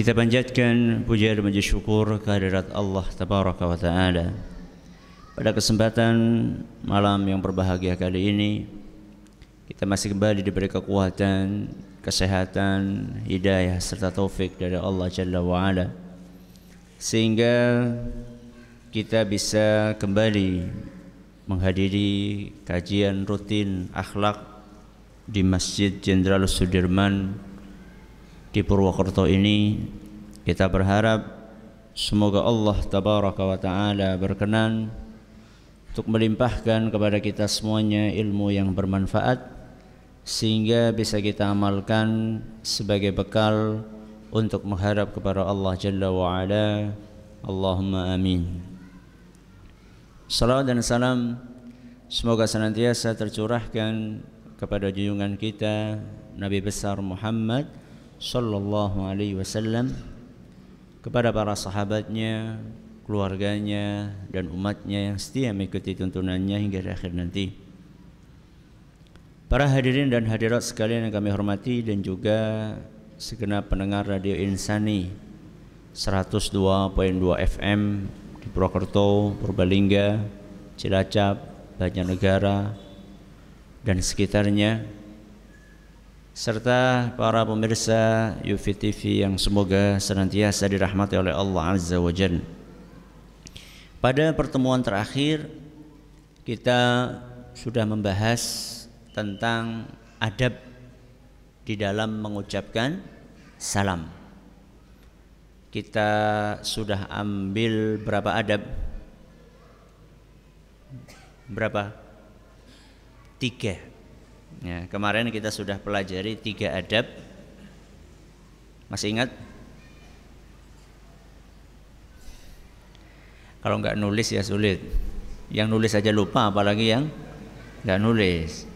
Kita panjatkan puja dan puji syukur kehadirat Allah Tabaraka wa Ta'ala. Pada kesempatan malam yang berbahagia kali ini Kita masih kembali diberi kekuatan, kesehatan, hidayah serta taufik dari Allah Jalla wa Ala. Sehingga kita bisa kembali menghadiri kajian rutin akhlak di Masjid Jenderal Sudirman di Purwokerto ini kita berharap semoga Allah tabaraka wa taala berkenan untuk melimpahkan kepada kita semuanya ilmu yang bermanfaat sehingga bisa kita amalkan sebagai bekal untuk menghadap kepada Allah Jalla wa ala. Allahumma amin. Salam dan salam semoga senantiasa tercurahkan kepada junjungan kita Nabi besar Muhammad sallallahu alaihi wasallam kepada para sahabatnya, keluarganya dan umatnya yang setia mengikuti tuntunannya hingga akhir nanti. Para hadirin dan hadirat sekalian yang kami hormati dan juga segenap pendengar Radio Insani 102.2 FM di Purwokerto, Purbalingga, Cilacap, Banjarnegara dan sekitarnya serta para pemirsa Yufi TV yang semoga senantiasa dirahmati oleh Allah Azza wa Jalla. Pada pertemuan terakhir kita sudah membahas tentang adab di dalam mengucapkan salam. Kita sudah ambil berapa adab? Berapa? Tiga Ya, kemarin kita sudah pelajari tiga adab. Masih ingat? Kalau nggak nulis ya sulit. Yang nulis saja lupa, apalagi yang nggak nulis.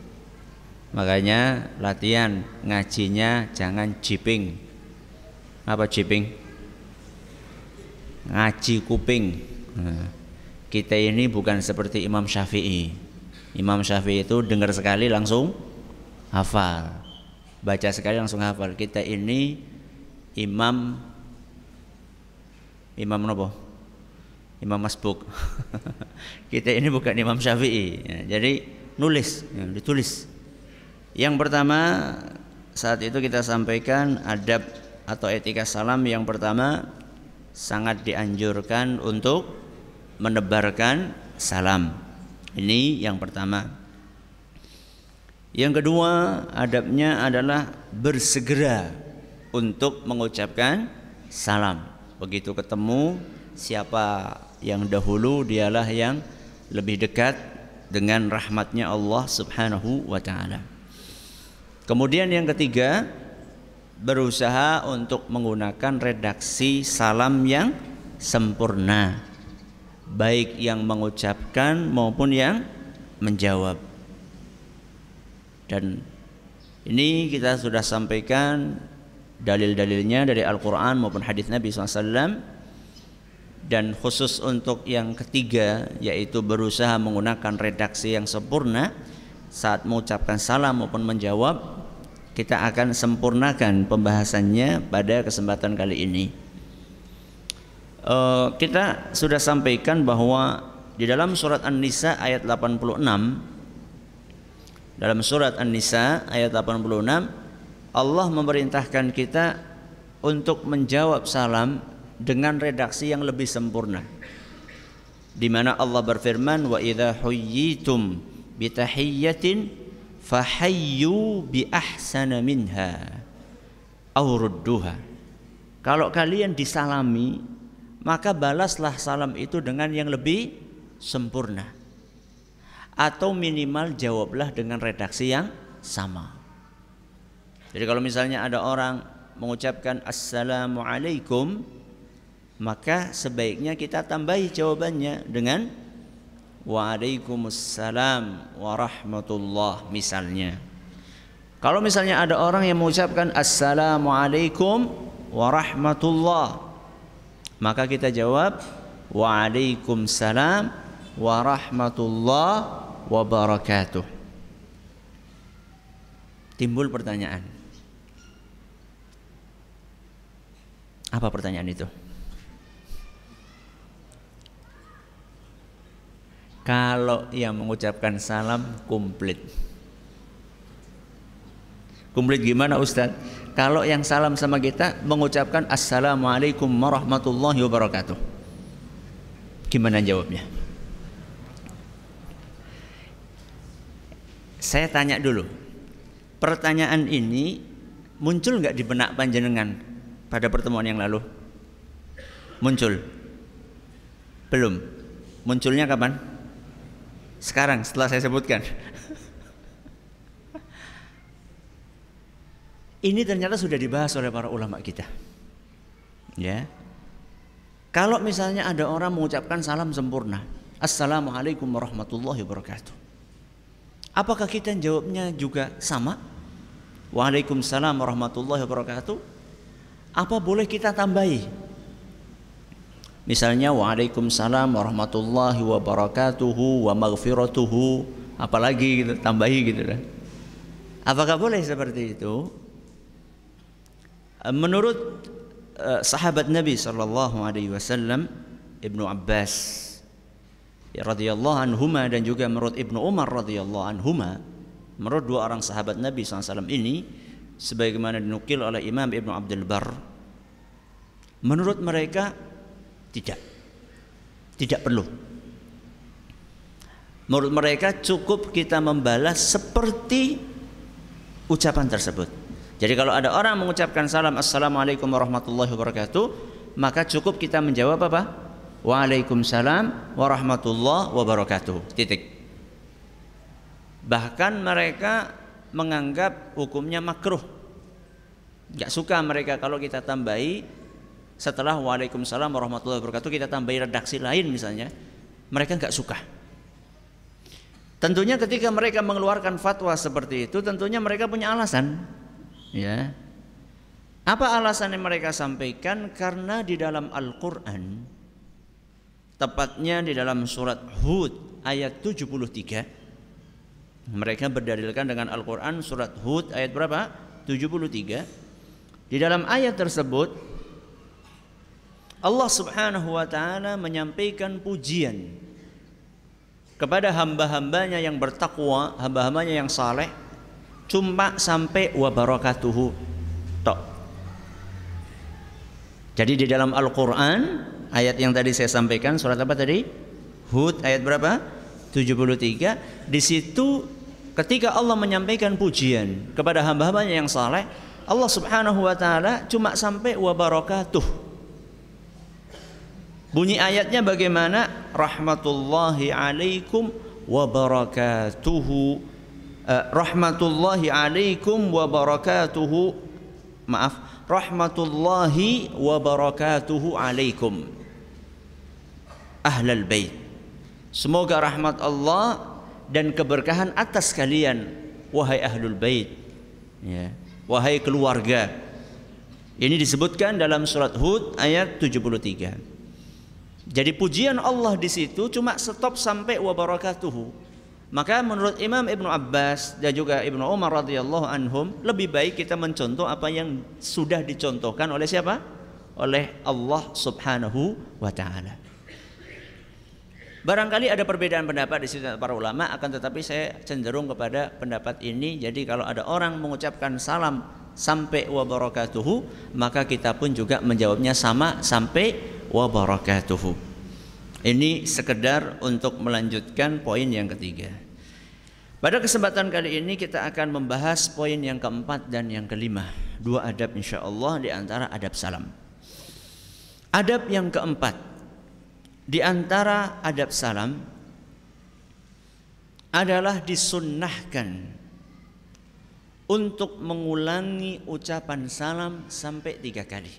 Makanya latihan ngajinya jangan jiping. Apa jiping? Ngaji kuping. Nah, kita ini bukan seperti Imam Syafi'i. Imam Syafi'i itu dengar sekali langsung hafal. Baca sekali langsung hafal. Kita ini imam imam nopo imam masbuk. Kita ini bukan imam syafi'i. Ya, jadi nulis ya, ditulis. Yang pertama saat itu kita sampaikan adab atau etika salam yang pertama sangat dianjurkan untuk menebarkan salam. Ini yang pertama yang kedua, adabnya adalah bersegera untuk mengucapkan salam. Begitu ketemu siapa yang dahulu dialah yang lebih dekat dengan rahmatnya Allah Subhanahu wa taala. Kemudian yang ketiga, berusaha untuk menggunakan redaksi salam yang sempurna. Baik yang mengucapkan maupun yang menjawab. Dan ini kita sudah sampaikan dalil-dalilnya dari Al-Quran maupun hadis Nabi SAW dan khusus untuk yang ketiga yaitu berusaha menggunakan redaksi yang sempurna saat mengucapkan salam maupun menjawab kita akan sempurnakan pembahasannya pada kesempatan kali ini. Uh, kita sudah sampaikan bahwa di dalam surat An-Nisa ayat 86 dalam surat An-Nisa ayat 86 Allah memerintahkan kita untuk menjawab salam dengan redaksi yang lebih sempurna. Di mana Allah berfirman wa idza huyyitum bi tahiyyatin fahayyu bi ahsana minha aw rudduha. Kalau kalian disalami maka balaslah salam itu dengan yang lebih sempurna atau minimal jawablah dengan redaksi yang sama. Jadi kalau misalnya ada orang mengucapkan assalamualaikum maka sebaiknya kita tambahi jawabannya dengan Waalaikumsalam warahmatullah misalnya. Kalau misalnya ada orang yang mengucapkan Assalamualaikum warahmatullah maka kita jawab Waalaikumsalam warahmatullah wabarakatuh. Timbul pertanyaan. Apa pertanyaan itu? Kalau yang mengucapkan salam komplit. Komplit gimana Ustadz? Kalau yang salam sama kita mengucapkan Assalamualaikum warahmatullahi wabarakatuh. Gimana jawabnya? Saya tanya dulu. Pertanyaan ini muncul nggak di benak panjenengan pada pertemuan yang lalu? Muncul? Belum. Munculnya kapan? Sekarang setelah saya sebutkan. Ini ternyata sudah dibahas oleh para ulama kita. Ya. Kalau misalnya ada orang mengucapkan salam sempurna, Assalamualaikum warahmatullahi wabarakatuh. Apakah kita jawabnya juga sama? Waalaikumsalam warahmatullahi wabarakatuh. Apa boleh kita tambahi? Misalnya Waalaikumsalam warahmatullahi wabarakatuhu wa maghfiratuhu apalagi gitu tambahi gitu kan. Apakah boleh seperti itu? Menurut uh, sahabat Nabi sallallahu alaihi wasallam Ibnu Abbas ya, radhiyallahu anhuma dan juga menurut Ibnu Umar radhiyallahu anhuma menurut dua orang sahabat Nabi SAW ini sebagaimana dinukil oleh Imam Ibnu Abdul Bar menurut mereka tidak tidak perlu menurut mereka cukup kita membalas seperti ucapan tersebut jadi kalau ada orang mengucapkan salam Assalamualaikum warahmatullahi wabarakatuh Maka cukup kita menjawab apa? Waalaikumsalam warahmatullahi wabarakatuh Titik Bahkan mereka menganggap hukumnya makruh Gak suka mereka kalau kita tambahi Setelah Waalaikumsalam warahmatullahi wabarakatuh Kita tambahi redaksi lain misalnya Mereka gak suka Tentunya ketika mereka mengeluarkan fatwa seperti itu Tentunya mereka punya alasan Ya. Apa alasan yang mereka sampaikan? Karena di dalam Al-Qur'an tepatnya di dalam surat Hud ayat 73 mereka berdalilkan dengan Al-Qur'an surat Hud ayat berapa? 73. Di dalam ayat tersebut Allah Subhanahu wa taala menyampaikan pujian kepada hamba-hambanya yang bertakwa, hamba-hambanya yang saleh cuma sampai wa barakatuhu tok. Jadi di dalam Al-Qur'an ayat yang tadi saya sampaikan surat apa tadi? Hud ayat berapa? 73. Di situ ketika Allah menyampaikan pujian kepada hamba-hambanya yang saleh, Allah Subhanahu wa taala cuma sampai wa barakatuh. Bunyi ayatnya bagaimana? Rahmatullahi alaikum wa barakatuhu uh, rahmatullahi alaikum wa barakatuhu maaf rahmatullahi wa barakatuhu alaikum ahlal bait. Semoga rahmat Allah dan keberkahan atas kalian wahai ahlul bait. Ya. Wahai keluarga. Ini disebutkan dalam surat Hud ayat 73 jadi pujian Allah di situ cuma stop sampai wa barakatuhu maka menurut Imam Ibnu Abbas dan juga Ibnu Umar radhiyallahu anhum lebih baik kita mencontoh apa yang sudah dicontohkan oleh siapa? Oleh Allah Subhanahu wa taala. Barangkali ada perbedaan pendapat di sini para ulama akan tetapi saya cenderung kepada pendapat ini. Jadi kalau ada orang mengucapkan salam sampai wa barakatuhu, maka kita pun juga menjawabnya sama sampai wa barakatuhu. Ini sekedar untuk melanjutkan poin yang ketiga. Pada kesempatan kali ini kita akan membahas poin yang keempat dan yang kelima. Dua adab insya Allah di antara adab salam. Adab yang keempat di antara adab salam adalah disunnahkan untuk mengulangi ucapan salam sampai tiga kali.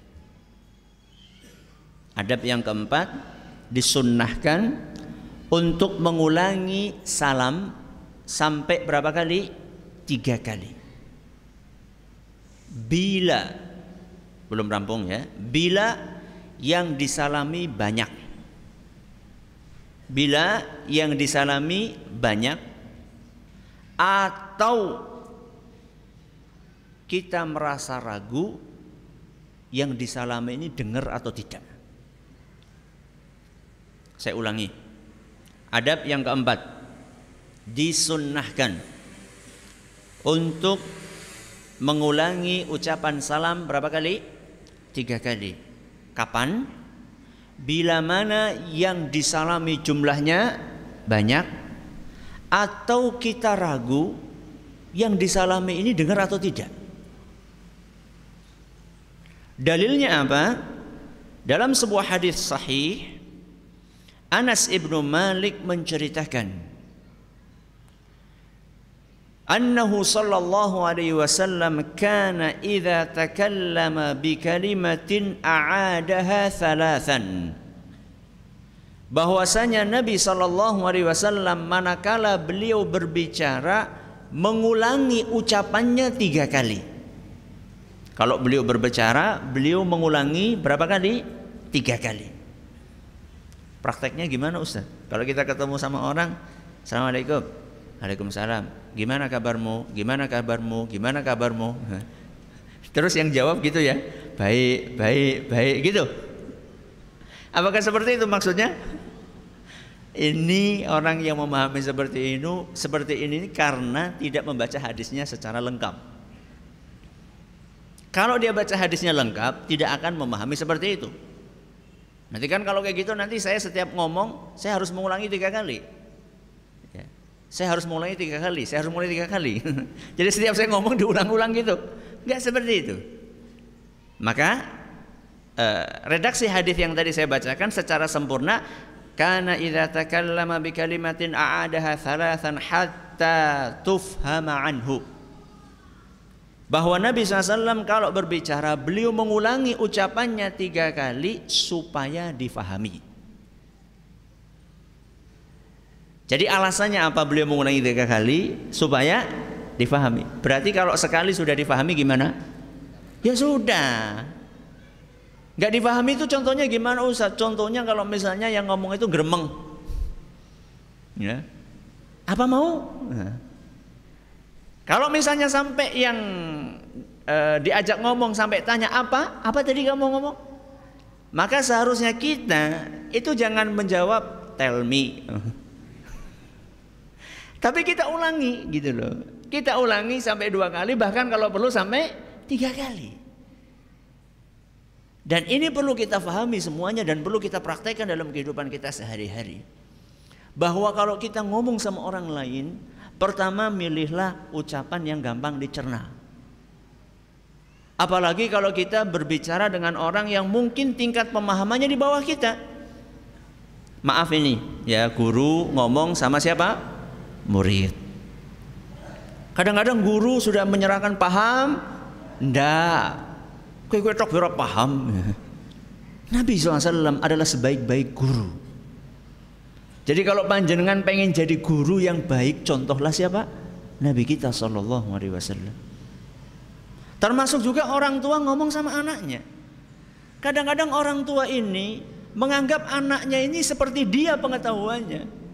Adab yang keempat disunnahkan untuk mengulangi salam sampai berapa kali? Tiga kali. Bila belum rampung ya. Bila yang disalami banyak. Bila yang disalami banyak atau kita merasa ragu yang disalami ini dengar atau tidak. Saya ulangi. Adab yang keempat disunnahkan untuk mengulangi ucapan salam berapa kali? Tiga kali. Kapan? Bila mana yang disalami jumlahnya banyak atau kita ragu yang disalami ini dengar atau tidak. Dalilnya apa? Dalam sebuah hadis sahih Anas ibnu Malik menceritakan annahu sallallahu alaihi wasallam kana idza takallama bi kalimatin a'adaha thalathan bahwasanya Nabi sallallahu alaihi wasallam manakala beliau berbicara mengulangi ucapannya tiga kali kalau beliau berbicara beliau mengulangi berapa kali tiga kali Prakteknya gimana Ustaz? Kalau kita ketemu sama orang, Assalamualaikum. Waalaikumsalam. Gimana kabarmu? Gimana kabarmu? Gimana kabarmu? Terus yang jawab gitu ya. Baik, baik, baik gitu. Apakah seperti itu maksudnya? Ini orang yang memahami seperti ini, seperti ini karena tidak membaca hadisnya secara lengkap. Kalau dia baca hadisnya lengkap, tidak akan memahami seperti itu. Nanti kan kalau kayak gitu nanti saya setiap ngomong saya harus mengulangi tiga kali. Ya. Saya harus mengulangi tiga kali, saya harus mengulangi tiga kali. Jadi setiap saya ngomong diulang-ulang gitu. Enggak seperti itu. Maka uh, redaksi hadis yang tadi saya bacakan secara sempurna karena idza takallama bi kalimatin a'adaha thalathan hatta tufhama anhu bahwa Nabi SAW kalau berbicara beliau mengulangi ucapannya tiga kali supaya difahami. Jadi alasannya apa beliau mengulangi tiga kali supaya difahami. Berarti kalau sekali sudah difahami gimana? Ya sudah. Gak difahami itu contohnya gimana Ustaz? Contohnya kalau misalnya yang ngomong itu gremeng. Ya. Apa mau? Nah. Kalau misalnya sampai yang e, diajak ngomong sampai tanya apa? Apa tadi kamu ngomong? Maka seharusnya kita itu jangan menjawab tell me. Tapi kita ulangi gitu loh. Kita ulangi sampai dua kali bahkan kalau perlu sampai tiga kali. Dan ini perlu kita pahami semuanya dan perlu kita praktekkan dalam kehidupan kita sehari-hari. Bahwa kalau kita ngomong sama orang lain, Pertama milihlah ucapan yang gampang dicerna. Apalagi kalau kita berbicara dengan orang yang mungkin tingkat pemahamannya di bawah kita. Maaf ini, ya guru ngomong sama siapa? Murid. Kadang-kadang guru sudah menyerahkan paham, ndak. Kue kue tok paham. Nabi SAW adalah sebaik-baik guru. Jadi kalau panjenengan pengen jadi guru yang baik, contohlah siapa? Nabi kita Shallallahu Alaihi Wasallam. Termasuk juga orang tua ngomong sama anaknya. Kadang-kadang orang tua ini menganggap anaknya ini seperti dia pengetahuannya.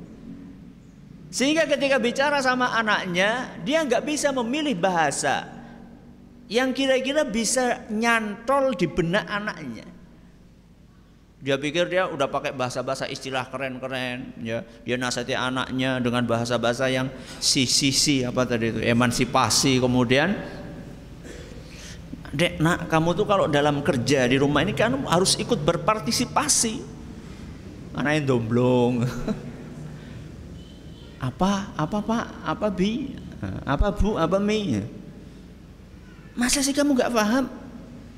Sehingga ketika bicara sama anaknya, dia nggak bisa memilih bahasa yang kira-kira bisa nyantol di benak anaknya. Dia pikir dia udah pakai bahasa-bahasa istilah keren-keren, ya. Dia nasihati anaknya dengan bahasa-bahasa yang si-si-si apa tadi itu, emansipasi kemudian Dek, nak kamu tuh kalau dalam kerja di rumah ini kan harus ikut berpartisipasi. Anak yang domblong. apa? Apa pak? Apa bi? Apa bu? Apa mi? Masa sih kamu gak paham?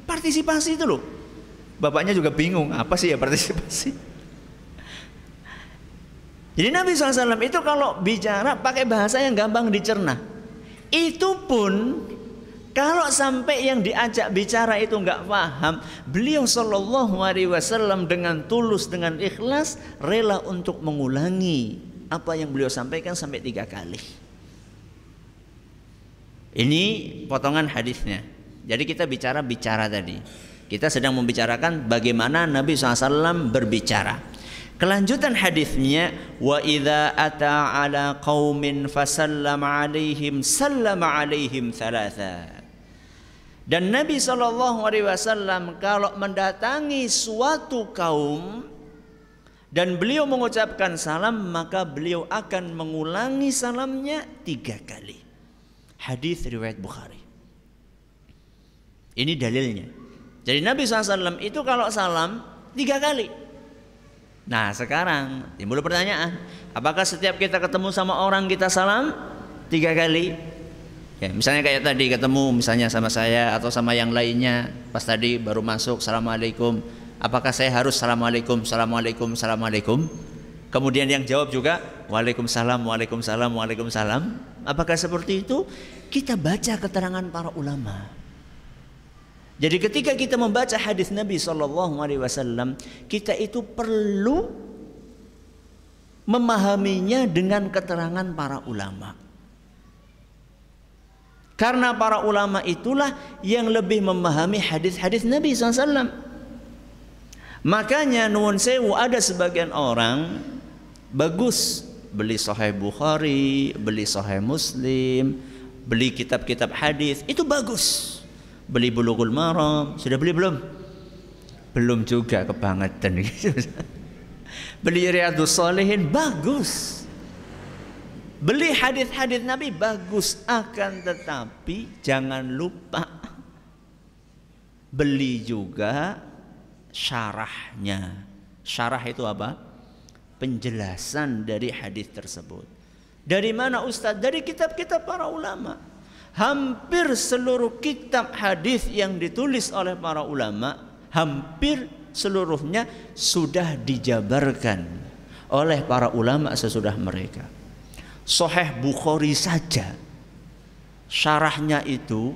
Partisipasi itu loh Bapaknya juga bingung, apa sih ya partisipasi? Jadi Nabi SAW itu kalau bicara pakai bahasa yang gampang dicerna. Itu pun Kalau sampai yang diajak bicara itu nggak paham, beliau Shallallahu Alaihi Wasallam dengan tulus dengan ikhlas rela untuk mengulangi apa yang beliau sampaikan sampai tiga kali. Ini potongan hadisnya. Jadi kita bicara bicara tadi. Kita sedang membicarakan bagaimana Nabi SAW berbicara. Kelanjutan hadisnya wa idza ata ala qaumin fasallama alaihim sallama alaihim thalatha. Dan Nabi Wasallam kalau mendatangi suatu kaum dan beliau mengucapkan salam maka beliau akan mengulangi salamnya tiga kali. Hadis riwayat Bukhari. Ini dalilnya. Jadi Nabi SAW itu kalau salam tiga kali. Nah sekarang timbul pertanyaan, apakah setiap kita ketemu sama orang kita salam tiga kali? Ya, misalnya kayak tadi ketemu misalnya sama saya atau sama yang lainnya pas tadi baru masuk assalamualaikum apakah saya harus assalamualaikum assalamualaikum assalamualaikum? Kemudian yang jawab juga waalaikumsalam waalaikumsalam waalaikumsalam. Apakah seperti itu? Kita baca keterangan para ulama. Jadi ketika kita membaca hadis Nabi Shallallahu Alaihi Wasallam kita itu perlu memahaminya dengan keterangan para ulama. Karena para ulama itulah yang lebih memahami hadis-hadis Nabi SAW. Makanya nuwun sewu ada sebagian orang bagus beli Sahih Bukhari, beli Sahih Muslim, beli kitab-kitab hadis itu bagus. Beli Bulughul Maram, sudah beli belum? Belum juga kebangetan beli Riyadhus Shalihin bagus. Beli hadis-hadis Nabi bagus akan tetapi jangan lupa beli juga syarahnya. Syarah itu apa? Penjelasan dari hadis tersebut. Dari mana Ustaz? Dari kitab-kitab para ulama. Hampir seluruh kitab hadis yang ditulis oleh para ulama, hampir seluruhnya sudah dijabarkan oleh para ulama sesudah mereka. Soheh Bukhari saja syarahnya itu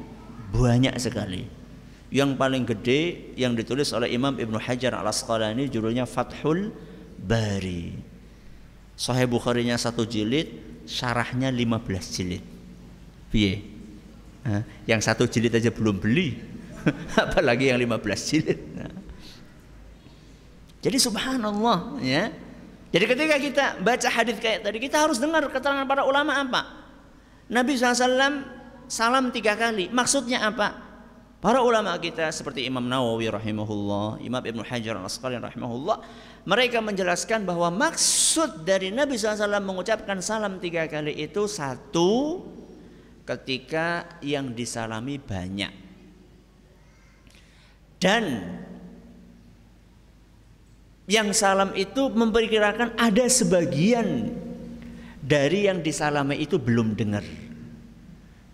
banyak sekali. Yang paling gede yang ditulis oleh Imam Ibnu Hajar Al Asqalani judulnya Fathul Bari. Sahih Bukharinya satu jilid, syarahnya 15 jilid. Piye? Yang satu jilid aja belum beli, apalagi yang 15 jilid. Nah. Jadi subhanallah ya. Jadi ketika kita baca hadis kayak tadi, kita harus dengar keterangan para ulama apa. Nabi SAW salam tiga kali. Maksudnya apa? Para ulama kita seperti Imam Nawawi rahimahullah, Imam Ibn Hajar al-Asqalani rahimahullah, mereka menjelaskan bahwa maksud dari Nabi SAW mengucapkan salam tiga kali itu satu, ketika yang disalami banyak. Dan yang salam itu memperkirakan ada sebagian dari yang disalami itu belum dengar.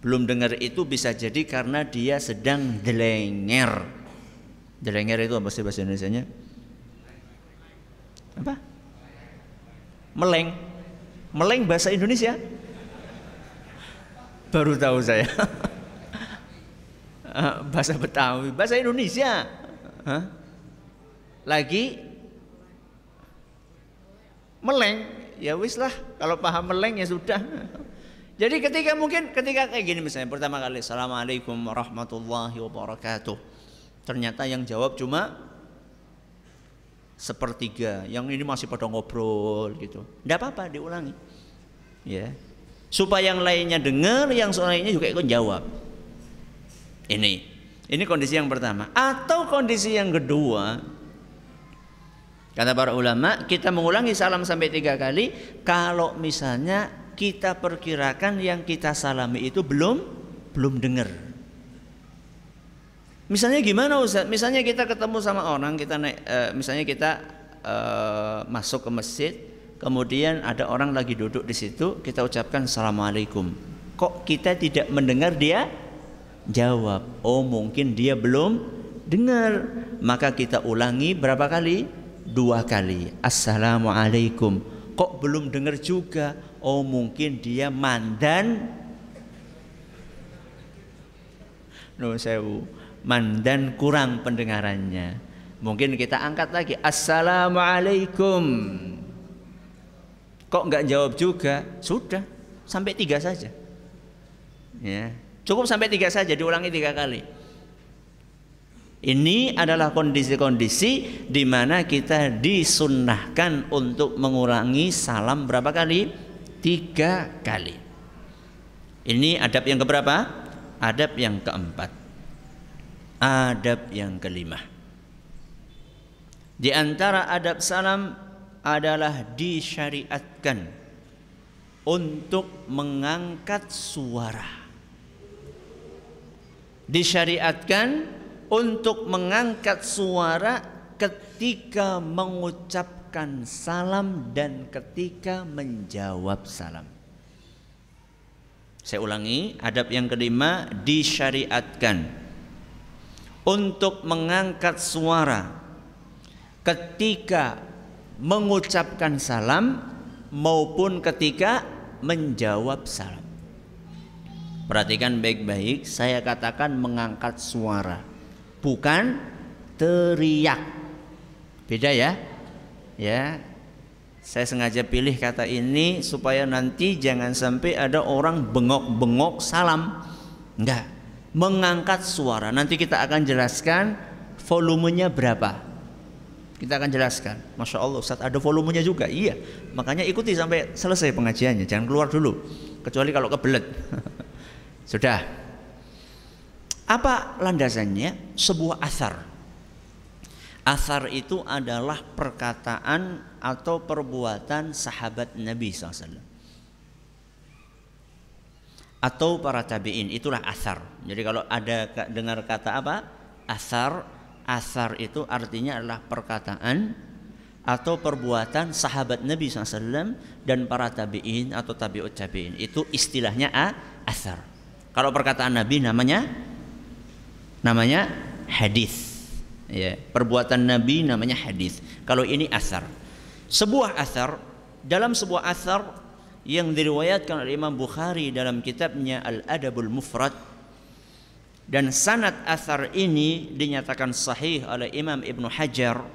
Belum dengar itu bisa jadi karena dia sedang delenger. Delenger itu apa sih bahasa Indonesia-nya? Apa? Meleng. Meleng bahasa Indonesia? Baru tahu saya. bahasa Betawi, bahasa Indonesia. Hah? Lagi meleng ya wis lah kalau paham meleng ya sudah jadi ketika mungkin ketika kayak gini misalnya pertama kali assalamualaikum warahmatullahi wabarakatuh. Ternyata yang jawab cuma sepertiga. Yang ini masih pada ngobrol gitu. Tidak apa-apa diulangi. Ya. Supaya yang lainnya dengar yang lainnya juga ikut jawab. Ini. Ini kondisi yang pertama. Atau kondisi yang kedua Kata para ulama, kita mengulangi salam sampai tiga kali kalau misalnya kita perkirakan yang kita salami itu belum belum dengar. Misalnya gimana Ustaz? Misalnya kita ketemu sama orang, kita naik, e, misalnya kita e, masuk ke masjid, kemudian ada orang lagi duduk di situ, kita ucapkan assalamualaikum. Kok kita tidak mendengar dia jawab? Oh mungkin dia belum dengar. Maka kita ulangi berapa kali? dua kali assalamualaikum kok belum dengar juga oh mungkin dia mandan No sewu. Mandan kurang pendengarannya. Mungkin kita angkat lagi. Assalamualaikum. Kok nggak jawab juga? Sudah. Sampai tiga saja. Ya. Cukup sampai tiga saja. Diulangi tiga kali. Ini adalah kondisi-kondisi di mana kita disunnahkan untuk mengurangi salam berapa kali? Tiga kali. Ini adab yang keberapa? Adab yang keempat. Adab yang kelima. Di antara adab salam adalah disyariatkan untuk mengangkat suara. Disyariatkan untuk mengangkat suara ketika mengucapkan salam dan ketika menjawab salam. Saya ulangi, adab yang kelima disyariatkan untuk mengangkat suara ketika mengucapkan salam maupun ketika menjawab salam. Perhatikan baik-baik, saya katakan mengangkat suara bukan teriak. Beda ya? Ya. Saya sengaja pilih kata ini supaya nanti jangan sampai ada orang bengok-bengok salam. Enggak. Mengangkat suara. Nanti kita akan jelaskan volumenya berapa. Kita akan jelaskan. Masya Allah Ustaz ada volumenya juga. Iya. Makanya ikuti sampai selesai pengajiannya. Jangan keluar dulu. Kecuali kalau kebelet. Sudah. Apa landasannya? Sebuah asar. Asar itu adalah perkataan atau perbuatan sahabat Nabi SAW. Atau para tabi'in, itulah asar. Jadi kalau ada dengar kata apa? Asar, asar itu artinya adalah perkataan atau perbuatan sahabat Nabi SAW dan para tabi'in atau tabi'ut tabi'in. Itu istilahnya a, asar. Kalau perkataan Nabi namanya namanya hadis. Ya, perbuatan Nabi namanya hadis. Kalau ini asar. Sebuah asar dalam sebuah asar yang diriwayatkan oleh Imam Bukhari dalam kitabnya Al-Adabul Mufrad dan sanad asar ini dinyatakan sahih oleh Imam Ibnu Hajar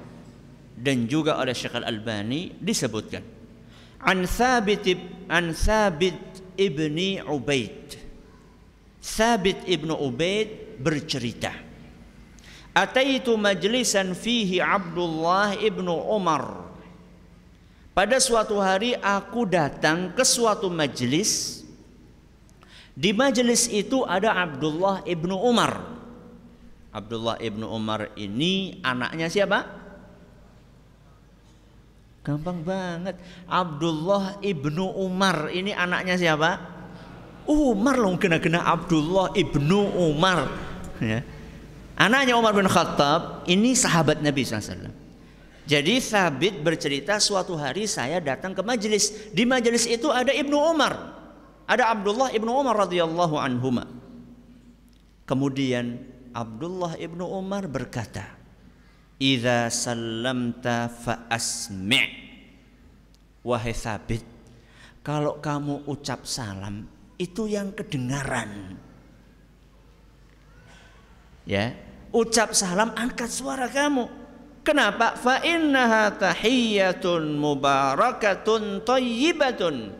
dan juga oleh Syekh Al-Albani disebutkan an Thabit an Thabit ibni Ubaid Thabit ibnu Ubaid bercerita Ataitu majlisan fihi Abdullah ibnu Umar Pada suatu hari aku datang ke suatu majlis Di majlis itu ada Abdullah ibnu Umar Abdullah ibnu Umar ini anaknya siapa? Gampang banget Abdullah ibnu Umar ini anaknya siapa? Umar loh kena-kena Abdullah ibnu Umar ya. Anaknya Umar bin Khattab ini sahabat Nabi SAW. Jadi Thabit bercerita suatu hari saya datang ke majelis. Di majelis itu ada Ibnu Umar. Ada Abdullah Ibnu Umar radhiyallahu anhuma. Kemudian Abdullah Ibnu Umar berkata, "Idza sallamta fa asmi'." Wahai Thabit, kalau kamu ucap salam itu yang kedengaran ya ucap salam angkat suara kamu. Kenapa? Fa innaha tahiyyatun mubarakatun thayyibatun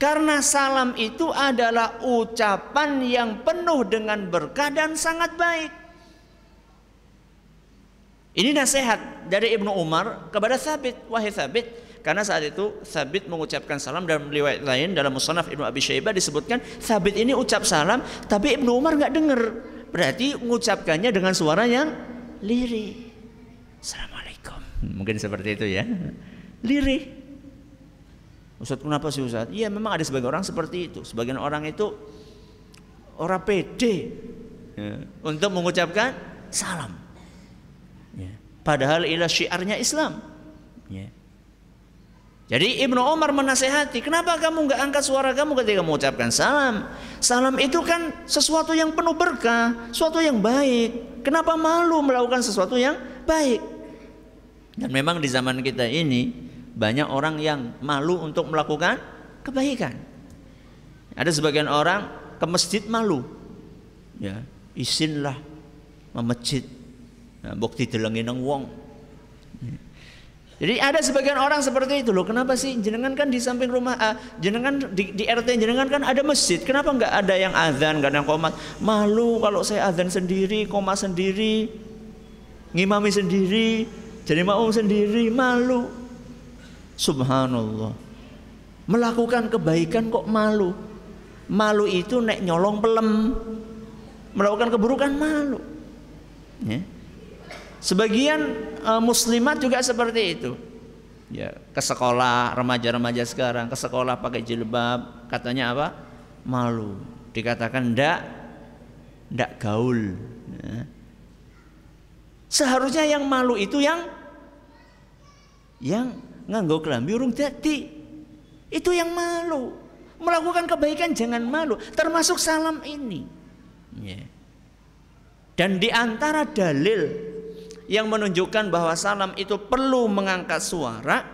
karena salam itu adalah ucapan yang penuh dengan berkah dan sangat baik. Ini nasihat dari Ibnu Umar kepada Sabit wahai Sabit karena saat itu Sabit mengucapkan salam dalam riwayat lain dalam Musnaf Ibnu Abi Syaibah disebutkan Sabit ini ucap salam tapi Ibnu Umar nggak dengar berarti mengucapkannya dengan suara yang lirih. Assalamualaikum. Mungkin seperti itu ya. Lirih. Ustaz kenapa sih Ustaz? Iya memang ada sebagian orang seperti itu. Sebagian orang itu orang pede ya, untuk mengucapkan salam. Ya. Padahal ilah syiarnya Islam. Ya. Jadi Ibnu Umar menasehati, kenapa kamu nggak angkat suara kamu ketika mengucapkan salam? Salam itu kan sesuatu yang penuh berkah, sesuatu yang baik. Kenapa malu melakukan sesuatu yang baik? Dan memang di zaman kita ini banyak orang yang malu untuk melakukan kebaikan. Ada sebagian orang ke masjid malu. ya isinlah masjid nah, bukti delengin nang wong jadi ada sebagian orang seperti itu loh. Kenapa sih jenengan kan di samping rumah uh, jenengan di, di RT jenengan kan ada masjid. Kenapa nggak ada yang azan, nggak ada yang komat? Malu kalau saya azan sendiri, koma sendiri, ngimami sendiri, jadi mau sendiri, malu. Subhanallah. Melakukan kebaikan kok malu. Malu itu nek nyolong pelem. Melakukan keburukan malu. Ya. Sebagian uh, muslimat juga seperti itu. Ya, ke sekolah remaja-remaja sekarang ke sekolah pakai jilbab, katanya apa? Malu. Dikatakan ndak ndak gaul. Ya. Seharusnya yang malu itu yang yang nganggo kelambi urung dadi. Itu yang malu. Melakukan kebaikan jangan malu, termasuk salam ini. Ya. Dan di antara dalil yang menunjukkan bahwa salam itu perlu mengangkat suara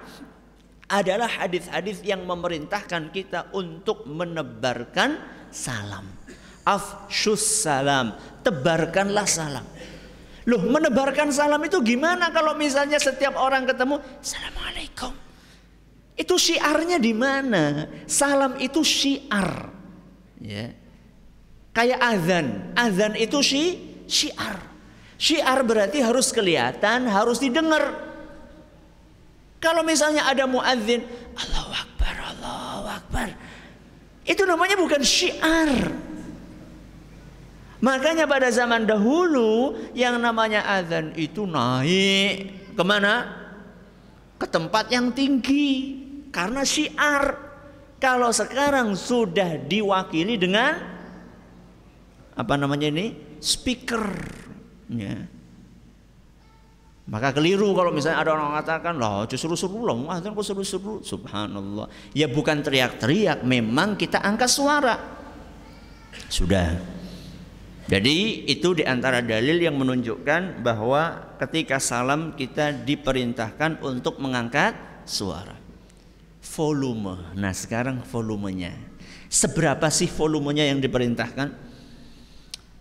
adalah hadis-hadis yang memerintahkan kita untuk menebarkan salam. Afshus salam, tebarkanlah salam. Loh, menebarkan salam itu gimana kalau misalnya setiap orang ketemu, Assalamualaikum. Itu syiarnya di mana? Salam itu syiar. Ya. Kayak azan. Azan itu syi, syiar. Syiar berarti harus kelihatan, harus didengar. Kalau misalnya ada muadzin, Allahu Akbar, Allahu Akbar. Itu namanya bukan syiar. Makanya pada zaman dahulu yang namanya azan itu naik ke mana? Ke tempat yang tinggi karena syiar. Kalau sekarang sudah diwakili dengan apa namanya ini? Speaker. Ya. Maka keliru kalau misalnya ada orang mengatakan, lah justru seru lah, muadzin kok seru-seru. Subhanallah. Ya bukan teriak-teriak, memang kita angkat suara. Sudah. Jadi itu di antara dalil yang menunjukkan bahwa ketika salam kita diperintahkan untuk mengangkat suara. Volume. Nah sekarang volumenya. Seberapa sih volumenya yang diperintahkan?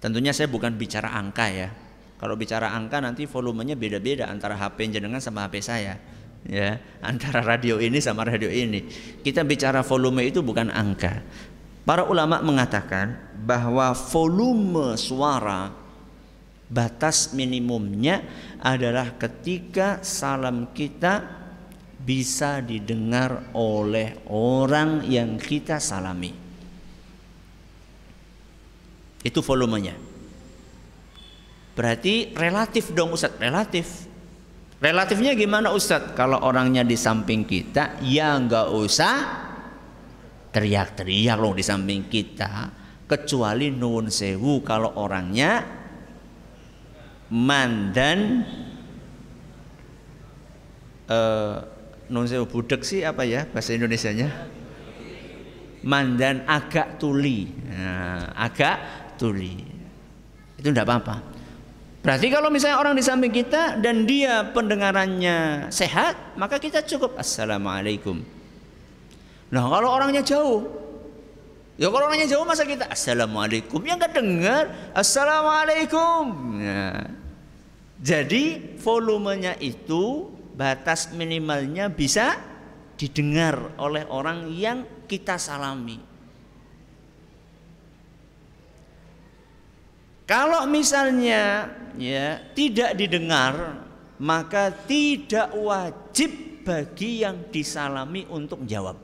Tentunya saya bukan bicara angka ya kalau bicara angka nanti volumenya beda-beda antara HP jenengan sama HP saya. Ya, antara radio ini sama radio ini. Kita bicara volume itu bukan angka. Para ulama mengatakan bahwa volume suara batas minimumnya adalah ketika salam kita bisa didengar oleh orang yang kita salami. Itu volumenya. Berarti relatif dong Ustadz, relatif. Relatifnya gimana Ustadz? Kalau orangnya di samping kita, ya nggak usah teriak-teriak loh di samping kita. Kecuali nun sewu kalau orangnya mandan uh, nun sewu budek sih apa ya bahasa Indonesianya? Mandan agak tuli, nah, agak tuli. Itu tidak apa-apa. Berarti kalau misalnya orang di samping kita dan dia pendengarannya sehat, maka kita cukup assalamualaikum. Nah kalau orangnya jauh, ya kalau orangnya jauh masa kita assalamualaikum, yang nggak dengar assalamualaikum. Nah, jadi volumenya itu batas minimalnya bisa didengar oleh orang yang kita salami. Kalau misalnya ya tidak didengar, maka tidak wajib bagi yang disalami untuk jawab.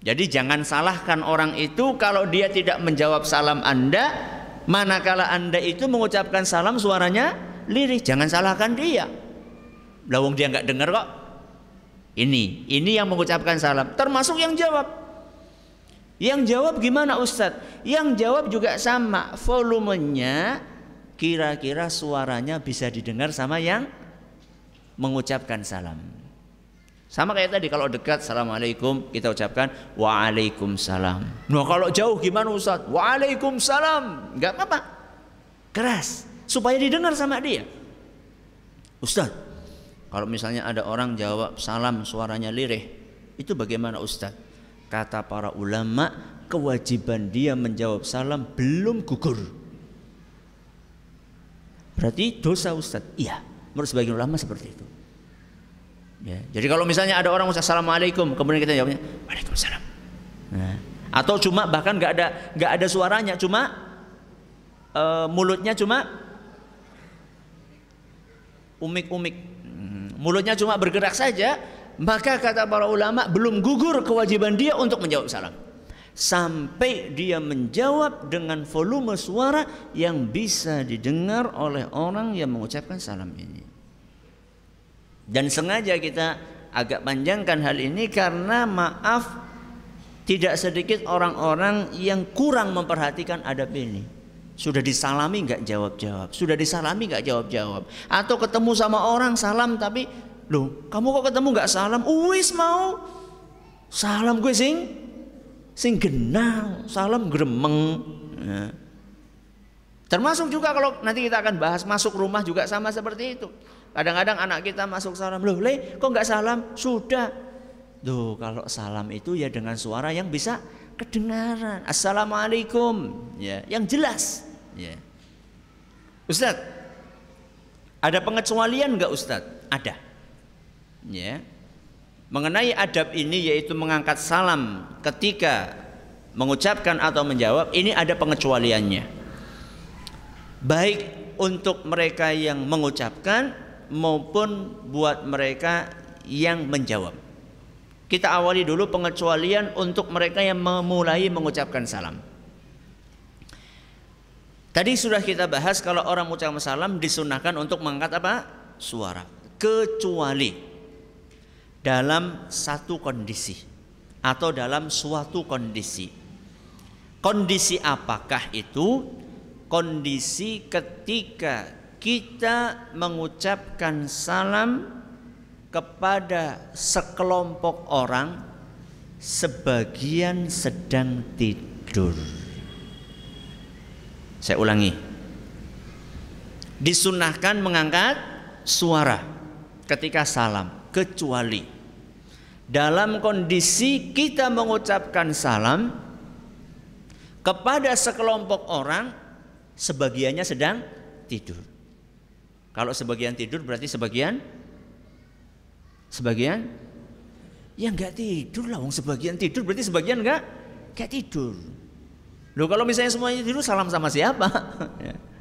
Jadi jangan salahkan orang itu kalau dia tidak menjawab salam Anda, manakala Anda itu mengucapkan salam suaranya lirih, jangan salahkan dia. Lawang dia nggak dengar kok. Ini, ini yang mengucapkan salam, termasuk yang jawab. Yang jawab gimana Ustadz? Yang jawab juga sama volumenya kira-kira suaranya bisa didengar sama yang mengucapkan salam. Sama kayak tadi kalau dekat Assalamualaikum kita ucapkan Waalaikumsalam. Nah kalau jauh gimana Ustadz? Waalaikumsalam. Enggak apa-apa. Keras supaya didengar sama dia. Ustadz, kalau misalnya ada orang jawab salam suaranya lirih, itu bagaimana Ustadz? Kata para ulama, kewajiban dia menjawab salam belum gugur. Berarti dosa Ustaz. Iya, menurut sebagian ulama seperti itu. Ya, jadi kalau misalnya ada orang ucap assalamualaikum, kemudian kita jawabnya waalaikumsalam. Nah, atau cuma bahkan nggak ada nggak ada suaranya, cuma uh, mulutnya cuma umik-umik, hmm, mulutnya cuma bergerak saja, maka kata para ulama belum gugur kewajiban dia untuk menjawab salam sampai dia menjawab dengan volume suara yang bisa didengar oleh orang yang mengucapkan salam ini. Dan sengaja kita agak panjangkan hal ini karena maaf tidak sedikit orang-orang yang kurang memperhatikan adab ini. Sudah disalami nggak jawab-jawab, sudah disalami nggak jawab-jawab, atau ketemu sama orang salam tapi loh kamu kok ketemu nggak salam? Uwis mau salam gue sing sing genang, salam gremeng. Ya. Termasuk juga kalau nanti kita akan bahas masuk rumah juga sama seperti itu. Kadang-kadang anak kita masuk salam, loh le, kok nggak salam? Sudah. Tuh kalau salam itu ya dengan suara yang bisa kedengaran. Assalamualaikum, ya, yang jelas. Ya. Ustadz, ada pengecualian nggak Ustadz? Ada. Ya. Mengenai adab ini yaitu mengangkat salam ketika mengucapkan atau menjawab, ini ada pengecualiannya. Baik untuk mereka yang mengucapkan maupun buat mereka yang menjawab. Kita awali dulu pengecualian untuk mereka yang memulai mengucapkan salam. Tadi sudah kita bahas kalau orang mengucapkan salam disunahkan untuk mengangkat apa? Suara. Kecuali dalam satu kondisi atau dalam suatu kondisi. Kondisi apakah itu? Kondisi ketika kita mengucapkan salam kepada sekelompok orang sebagian sedang tidur. Saya ulangi. Disunahkan mengangkat suara ketika salam kecuali dalam kondisi kita mengucapkan salam kepada sekelompok orang sebagiannya sedang tidur. Kalau sebagian tidur berarti sebagian sebagian ya nggak tidur lah. Sebagian tidur berarti sebagian nggak nggak tidur. Loh kalau misalnya semuanya tidur salam sama siapa?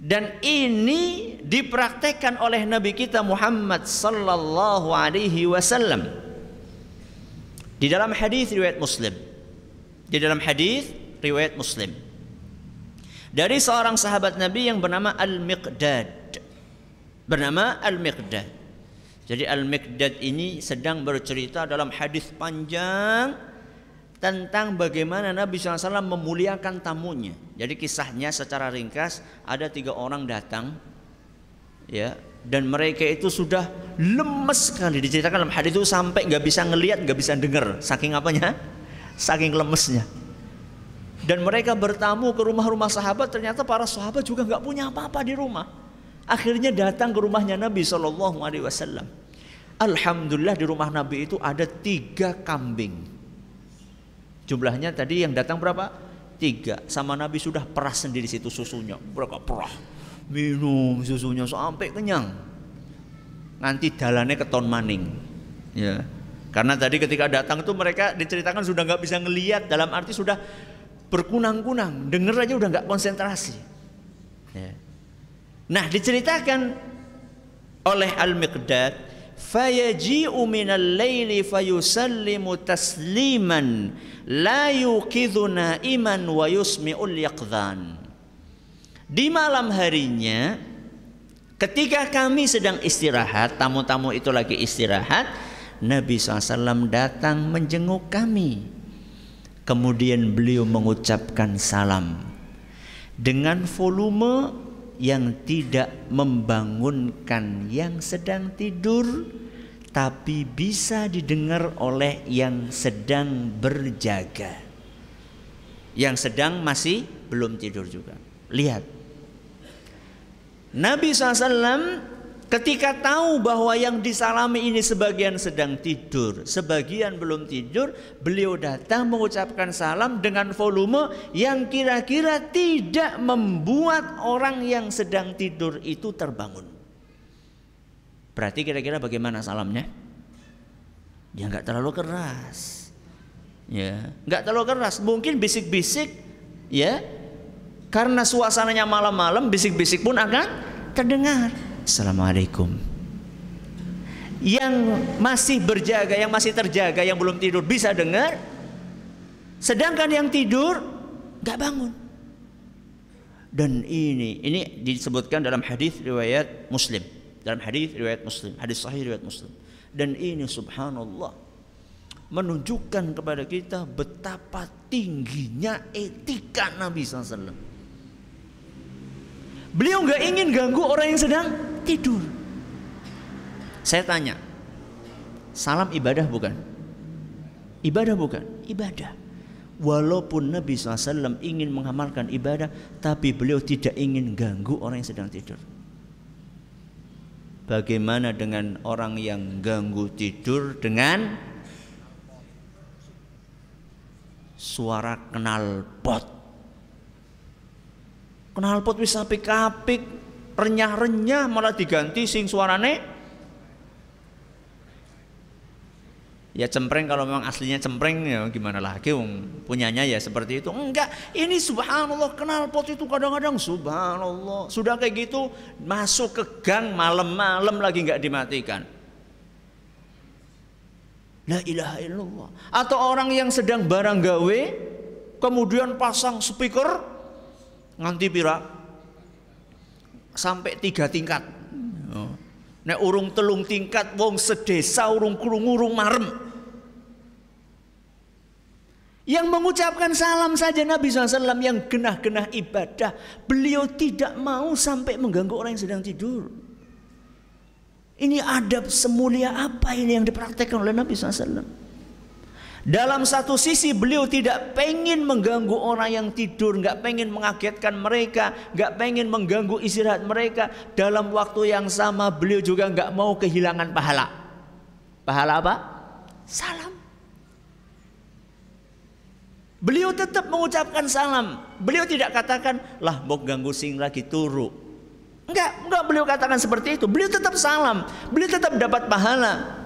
Dan ini dipraktekkan oleh Nabi kita Muhammad sallallahu alaihi wasallam. Di dalam hadis riwayat Muslim. Di dalam hadis riwayat Muslim dari seorang sahabat Nabi yang bernama Al-Miqdad. Bernama Al-Miqdad. Jadi Al-Miqdad ini sedang bercerita dalam hadis panjang tentang bagaimana Nabi SAW memuliakan tamunya. Jadi kisahnya secara ringkas ada tiga orang datang, ya, dan mereka itu sudah lemes sekali diceritakan dalam hadis itu sampai nggak bisa ngelihat, nggak bisa dengar, saking apanya, saking lemesnya. Dan mereka bertamu ke rumah-rumah sahabat, ternyata para sahabat juga nggak punya apa-apa di rumah. Akhirnya datang ke rumahnya Nabi Shallallahu Alaihi Wasallam. Alhamdulillah di rumah Nabi itu ada tiga kambing. Jumlahnya tadi yang datang berapa? Tiga. Sama Nabi sudah peras sendiri situ susunya. Berapa perah? Minum susunya sampai kenyang. Nanti dalannya keton maning. Ya. Karena tadi ketika datang itu mereka diceritakan sudah nggak bisa ngelihat dalam arti sudah berkunang-kunang, denger aja udah nggak konsentrasi. Ya. Nah diceritakan oleh Al-Miqdad, fayaji'u minal laili fayusallimu tasliman la yuqidhu na'iman wa yusmi'ul yaqdhan. Di malam harinya ketika kami sedang istirahat, tamu-tamu itu lagi istirahat, Nabi SAW datang menjenguk kami Kemudian beliau mengucapkan salam dengan volume yang tidak membangunkan yang sedang tidur tapi bisa didengar oleh yang sedang berjaga. Yang sedang masih belum tidur juga. Lihat. Nabi SAW Ketika tahu bahwa yang disalami ini sebagian sedang tidur, sebagian belum tidur, beliau datang mengucapkan salam dengan volume yang kira-kira tidak membuat orang yang sedang tidur itu terbangun. Berarti kira-kira bagaimana salamnya? Ya nggak terlalu keras, ya nggak terlalu keras. Mungkin bisik-bisik, ya karena suasananya malam-malam, bisik-bisik pun akan terdengar. Assalamualaikum. Yang masih berjaga, yang masih terjaga, yang belum tidur bisa dengar. Sedangkan yang tidur nggak bangun. Dan ini ini disebutkan dalam hadis riwayat Muslim. Dalam hadis riwayat Muslim, hadis sahih riwayat Muslim. Dan ini subhanallah menunjukkan kepada kita betapa tingginya etika Nabi SAW. Beliau nggak ingin ganggu orang yang sedang tidur. Saya tanya, salam ibadah bukan? Ibadah bukan? Ibadah. Walaupun Nabi SAW ingin mengamalkan ibadah, tapi beliau tidak ingin ganggu orang yang sedang tidur. Bagaimana dengan orang yang ganggu tidur dengan suara kenal pot? Kenal pot wis apik-apik, renyah-renyah malah diganti sing suarane. Ya cempreng kalau memang aslinya cempreng ya gimana lagi um, punyanya ya seperti itu. Enggak ini subhanallah kenal pot itu kadang-kadang subhanallah. Sudah kayak gitu masuk ke gang malam-malam lagi nggak dimatikan. La ilaha illallah. Atau orang yang sedang barang gawe kemudian pasang speaker nganti pira sampai tiga tingkat. Oh. Nek urung telung tingkat wong sedesa urung krungu urung marem. Yang mengucapkan salam saja Nabi SAW yang genah-genah ibadah. Beliau tidak mau sampai mengganggu orang yang sedang tidur. Ini adab semulia apa ini yang dipraktekkan oleh Nabi SAW. Dalam satu sisi beliau tidak pengen mengganggu orang yang tidur, nggak pengen mengagetkan mereka, nggak pengen mengganggu istirahat mereka. Dalam waktu yang sama beliau juga nggak mau kehilangan pahala. Pahala apa? Salam. Beliau tetap mengucapkan salam. Beliau tidak katakan, lah mau ganggu sing lagi turu. Enggak, enggak beliau katakan seperti itu. Beliau tetap salam. Beliau tetap dapat pahala.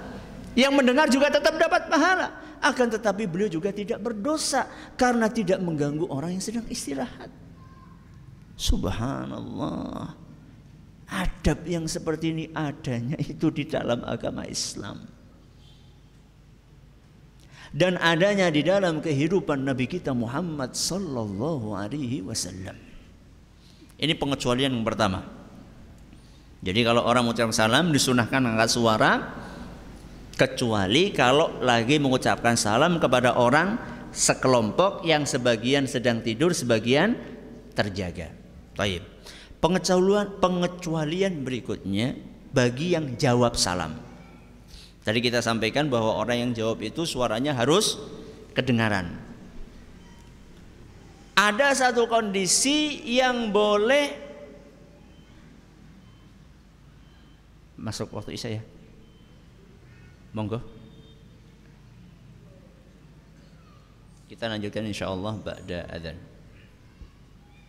Yang mendengar juga tetap dapat pahala. Akan tetapi beliau juga tidak berdosa karena tidak mengganggu orang yang sedang istirahat. Subhanallah. Adab yang seperti ini adanya itu di dalam agama Islam. Dan adanya di dalam kehidupan Nabi kita Muhammad sallallahu alaihi wasallam. Ini pengecualian yang pertama. Jadi kalau orang mengucapkan salam disunahkan angkat suara kecuali kalau lagi mengucapkan salam kepada orang sekelompok yang sebagian sedang tidur, sebagian terjaga. Taib. Pengecualian pengecualian berikutnya bagi yang jawab salam. Tadi kita sampaikan bahwa orang yang jawab itu suaranya harus kedengaran. Ada satu kondisi yang boleh masuk waktu isya ya. Monggo. Kita lanjutkan insyaallah ba'da adzan.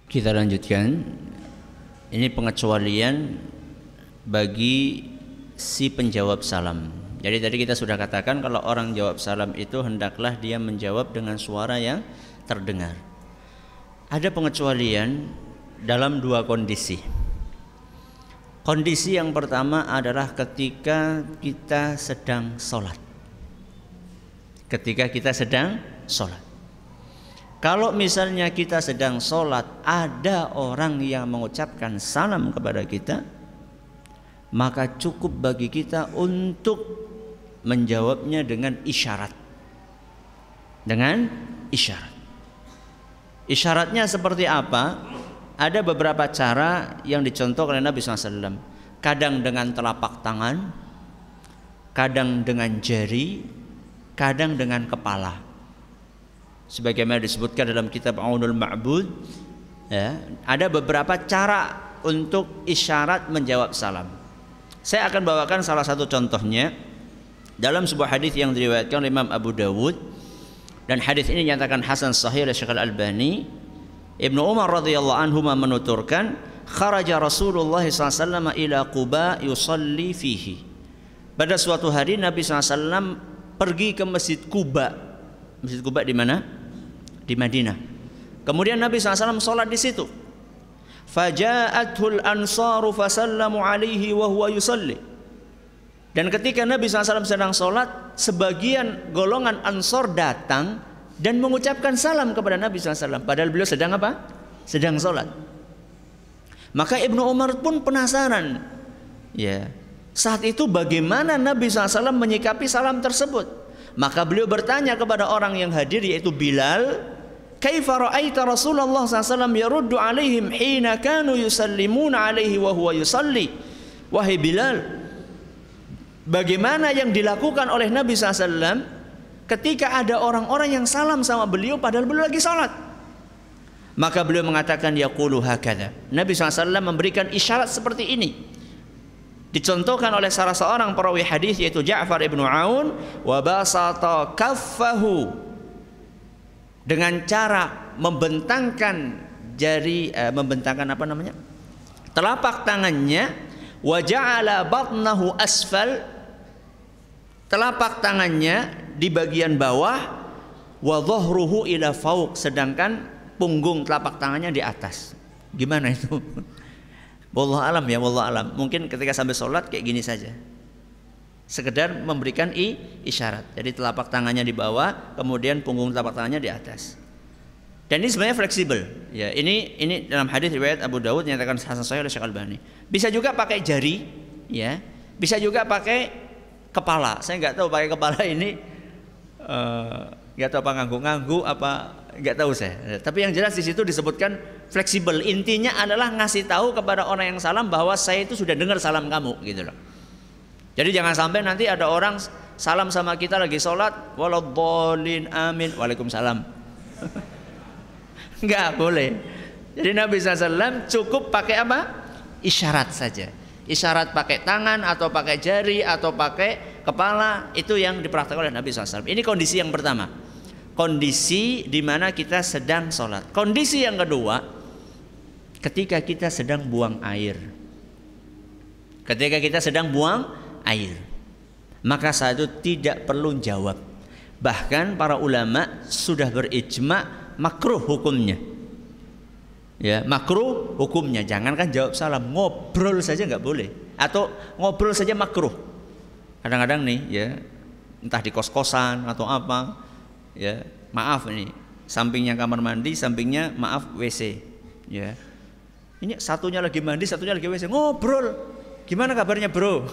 Kita lanjutkan. Ini pengecualian bagi si penjawab salam. Jadi tadi kita sudah katakan kalau orang jawab salam itu hendaklah dia menjawab dengan suara yang terdengar. Ada pengecualian dalam dua kondisi. Kondisi yang pertama adalah ketika kita sedang sholat. Ketika kita sedang sholat. Kalau misalnya kita sedang sholat, ada orang yang mengucapkan salam kepada kita, maka cukup bagi kita untuk menjawabnya dengan isyarat. Dengan isyarat. Isyaratnya seperti apa? Ada beberapa cara yang dicontohkan oleh Nabi SAW. Kadang dengan telapak tangan, kadang dengan jari, kadang dengan kepala. Sebagaimana disebutkan dalam kitab Aunul Ma'bud, ya, ada beberapa cara untuk isyarat menjawab salam. Saya akan bawakan salah satu contohnya dalam sebuah hadis yang diriwayatkan oleh Imam Abu Dawud dan hadis ini dinyatakan hasan sahih oleh Syekh Al-Albani. Ibnu Umar radhiyallahu anhu menuturkan, "Kharaja Rasulullah SAW ila Quba yusalli fihi." Pada suatu hari Nabi SAW pergi ke Masjid Kuba. Masjid Kuba di mana? Di Madinah. Kemudian Nabi SAW sholat di situ. Faja'athul ansaru fasallamu alaihi wa huwa yusalli. Dan ketika Nabi SAW sedang sholat, sebagian golongan ansor datang dan mengucapkan salam kepada Nabi SAW. Padahal beliau sedang apa? Sedang sholat. Maka Ibnu Umar pun penasaran. Ya, saat itu bagaimana Nabi SAW menyikapi salam tersebut? Maka beliau bertanya kepada orang yang hadir yaitu Bilal, "Kaifa ra'aita Rasulullah SAW yaruddu alaihim hina kanu yusallimuna alaihi wa huwa yusalli?" Wahai Bilal, bagaimana yang dilakukan oleh Nabi SAW ketika ada orang-orang yang salam sama beliau padahal beliau lagi salat? Maka beliau mengatakan yaqulu hakadha. Nabi SAW memberikan isyarat seperti ini dicontohkan oleh salah seorang perawi hadis yaitu Ja'far ibnu Aun wa basata kaffahu dengan cara membentangkan jari eh, membentangkan apa namanya telapak tangannya wa ja'ala batnahu asfal telapak tangannya di bagian bawah wa dhahruhu ila fauq sedangkan punggung telapak tangannya di atas gimana itu Wallah alam ya, wallah alam. Mungkin ketika sampai sholat kayak gini saja. Sekedar memberikan i, isyarat. Jadi telapak tangannya di bawah, kemudian punggung telapak tangannya di atas. Dan ini sebenarnya fleksibel. Ya, ini ini dalam hadis riwayat Abu Dawud nyatakan hasan sahih oleh Syekh Albani. Bisa juga pakai jari, ya. Bisa juga pakai kepala. Saya nggak tahu pakai kepala ini uh, nggak tahu apa ngangguk-ngangguk apa nggak tahu saya. Tapi yang jelas di situ disebutkan fleksibel. Intinya adalah ngasih tahu kepada orang yang salam bahwa saya itu sudah dengar salam kamu gitu loh. Jadi jangan sampai nanti ada orang salam sama kita lagi sholat, waladhalin amin, waalaikumsalam. Enggak boleh. Jadi Nabi SAW cukup pakai apa? Isyarat saja. Isyarat pakai tangan atau pakai jari atau pakai kepala itu yang dipraktikkan oleh Nabi SAW. Ini kondisi yang pertama. Kondisi di mana kita sedang sholat. Kondisi yang kedua, ketika kita sedang buang air. Ketika kita sedang buang air, maka saat itu tidak perlu jawab. Bahkan para ulama sudah berijma makruh hukumnya. Ya, makruh hukumnya. Jangankan jawab salam, ngobrol saja nggak boleh. Atau ngobrol saja makruh. Kadang-kadang nih, ya, entah di kos-kosan atau apa, ya, maaf ini, sampingnya kamar mandi, sampingnya maaf WC, ya ini satunya lagi mandi, satunya lagi WC. Ngobrol. Gimana kabarnya bro?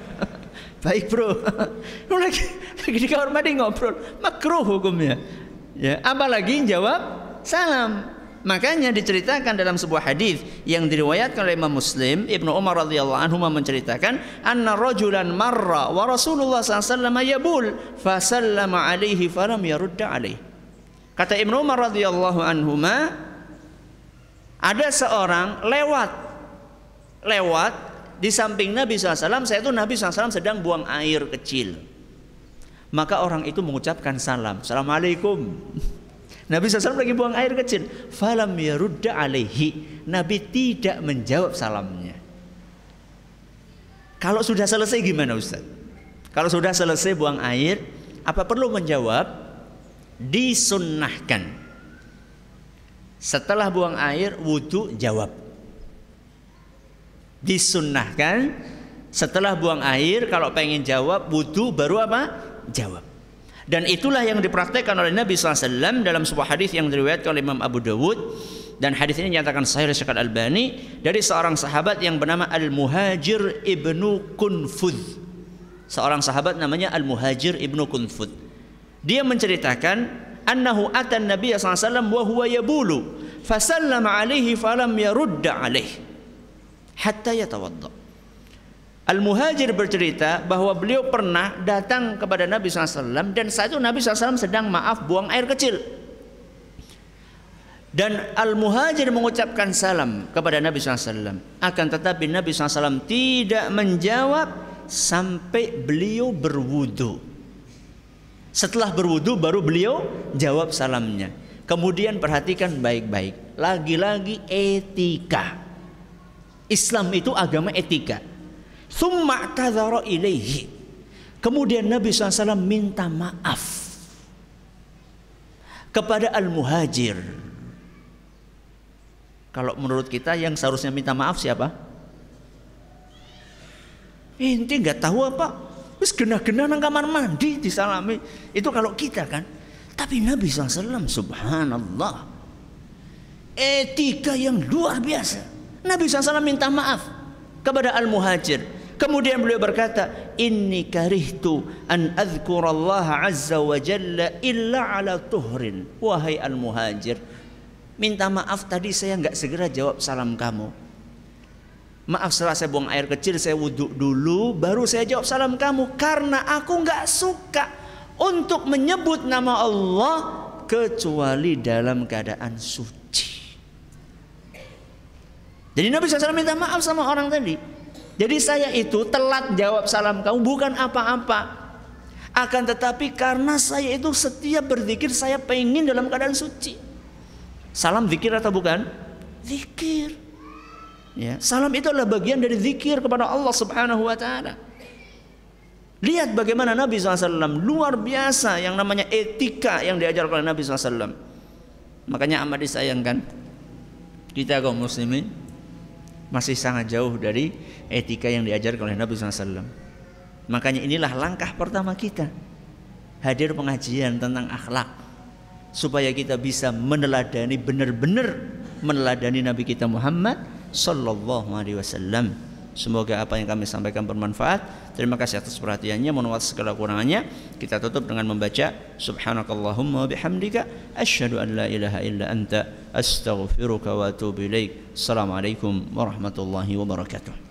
Baik bro. Lagi, lagi di kamar mandi ngobrol. Makruh hukumnya. Ya, apalagi jawab salam. Makanya diceritakan dalam sebuah hadis yang diriwayatkan oleh Imam Muslim, Ibnu Umar radhiyallahu anhu menceritakan, "Anna rajulan marra wa Rasulullah alaihi yabul, fa sallama alaihi falam yarudda alaihi." Kata Ibnu Umar radhiyallahu anhu, ada seorang lewat lewat di samping Nabi SAW saya itu Nabi SAW sedang buang air kecil maka orang itu mengucapkan salam Assalamualaikum Nabi SAW lagi buang air kecil. Falam yarudda alaihi. Nabi tidak menjawab salamnya. Kalau sudah selesai gimana Ustaz? Kalau sudah selesai buang air apa perlu menjawab? Disunnahkan. Setelah buang air wudhu jawab. Disunnahkan. Setelah buang air kalau pengen jawab wudhu baru apa? Jawab. Dan itulah yang dipraktekkan oleh Nabi SAW dalam sebuah hadis yang diriwayatkan oleh Imam Abu Dawud dan hadis ini dinyatakan sahih oleh Syekh Al-Albani dari seorang sahabat yang bernama Al-Muhajir Ibnu Kunfud. Seorang sahabat namanya Al-Muhajir Ibnu Kunfud. Dia menceritakan annahu atan nabiy sallallahu wa huwa yabulu fasallama alaihi falam yarudda alaihi hatta yatawadda Al-Muhajir bercerita bahwa beliau pernah datang kepada Nabi SAW dan saat itu Nabi SAW sedang maaf buang air kecil. dan al-muhajir mengucapkan salam kepada Nabi SAW. Akan tetapi Nabi SAW tidak menjawab sampai beliau berwudu. Setelah berwudu baru beliau jawab salamnya. Kemudian perhatikan baik-baik. Lagi-lagi etika. Islam itu agama etika. Thumma kadhara ilaihi. Kemudian Nabi SAW minta maaf kepada al-muhajir kalau menurut kita yang seharusnya minta maaf siapa? Inti nggak tahu apa. Terus gena-gena nang kamar mandi disalami. Itu kalau kita kan. Tapi Nabi SAW subhanallah. Etika yang luar biasa. Nabi SAW minta maaf kepada al-muhajir. Kemudian beliau berkata, "Inni karihtu an azkurallaha azza wa jalla illa ala tuhrin." Wahai al-muhajir, minta maaf tadi saya nggak segera jawab salam kamu. Maaf setelah saya buang air kecil saya wudhu dulu baru saya jawab salam kamu karena aku nggak suka untuk menyebut nama Allah kecuali dalam keadaan suci. Jadi Nabi SAW minta maaf sama orang tadi. Jadi saya itu telat jawab salam kamu bukan apa-apa. Akan tetapi karena saya itu setiap berzikir saya pengen dalam keadaan suci. Salam zikir atau bukan? Zikir. Ya, salam itu adalah bagian dari zikir kepada Allah Subhanahu wa taala. Lihat bagaimana Nabi SAW luar biasa yang namanya etika yang diajarkan oleh Nabi SAW. Makanya amat disayangkan kita kaum muslimin masih sangat jauh dari etika yang diajarkan oleh Nabi SAW. Makanya inilah langkah pertama kita hadir pengajian tentang akhlak supaya kita bisa meneladani benar-benar meneladani Nabi kita Muhammad sallallahu alaihi wasallam. Semoga apa yang kami sampaikan bermanfaat. Terima kasih atas perhatiannya. Mohon maaf segala kurangannya. Kita tutup dengan membaca Subhanakallahumma bihamdika asyhadu an la ilaha illa anta astaghfiruka wa atubu ilaik. Assalamualaikum warahmatullahi wabarakatuh.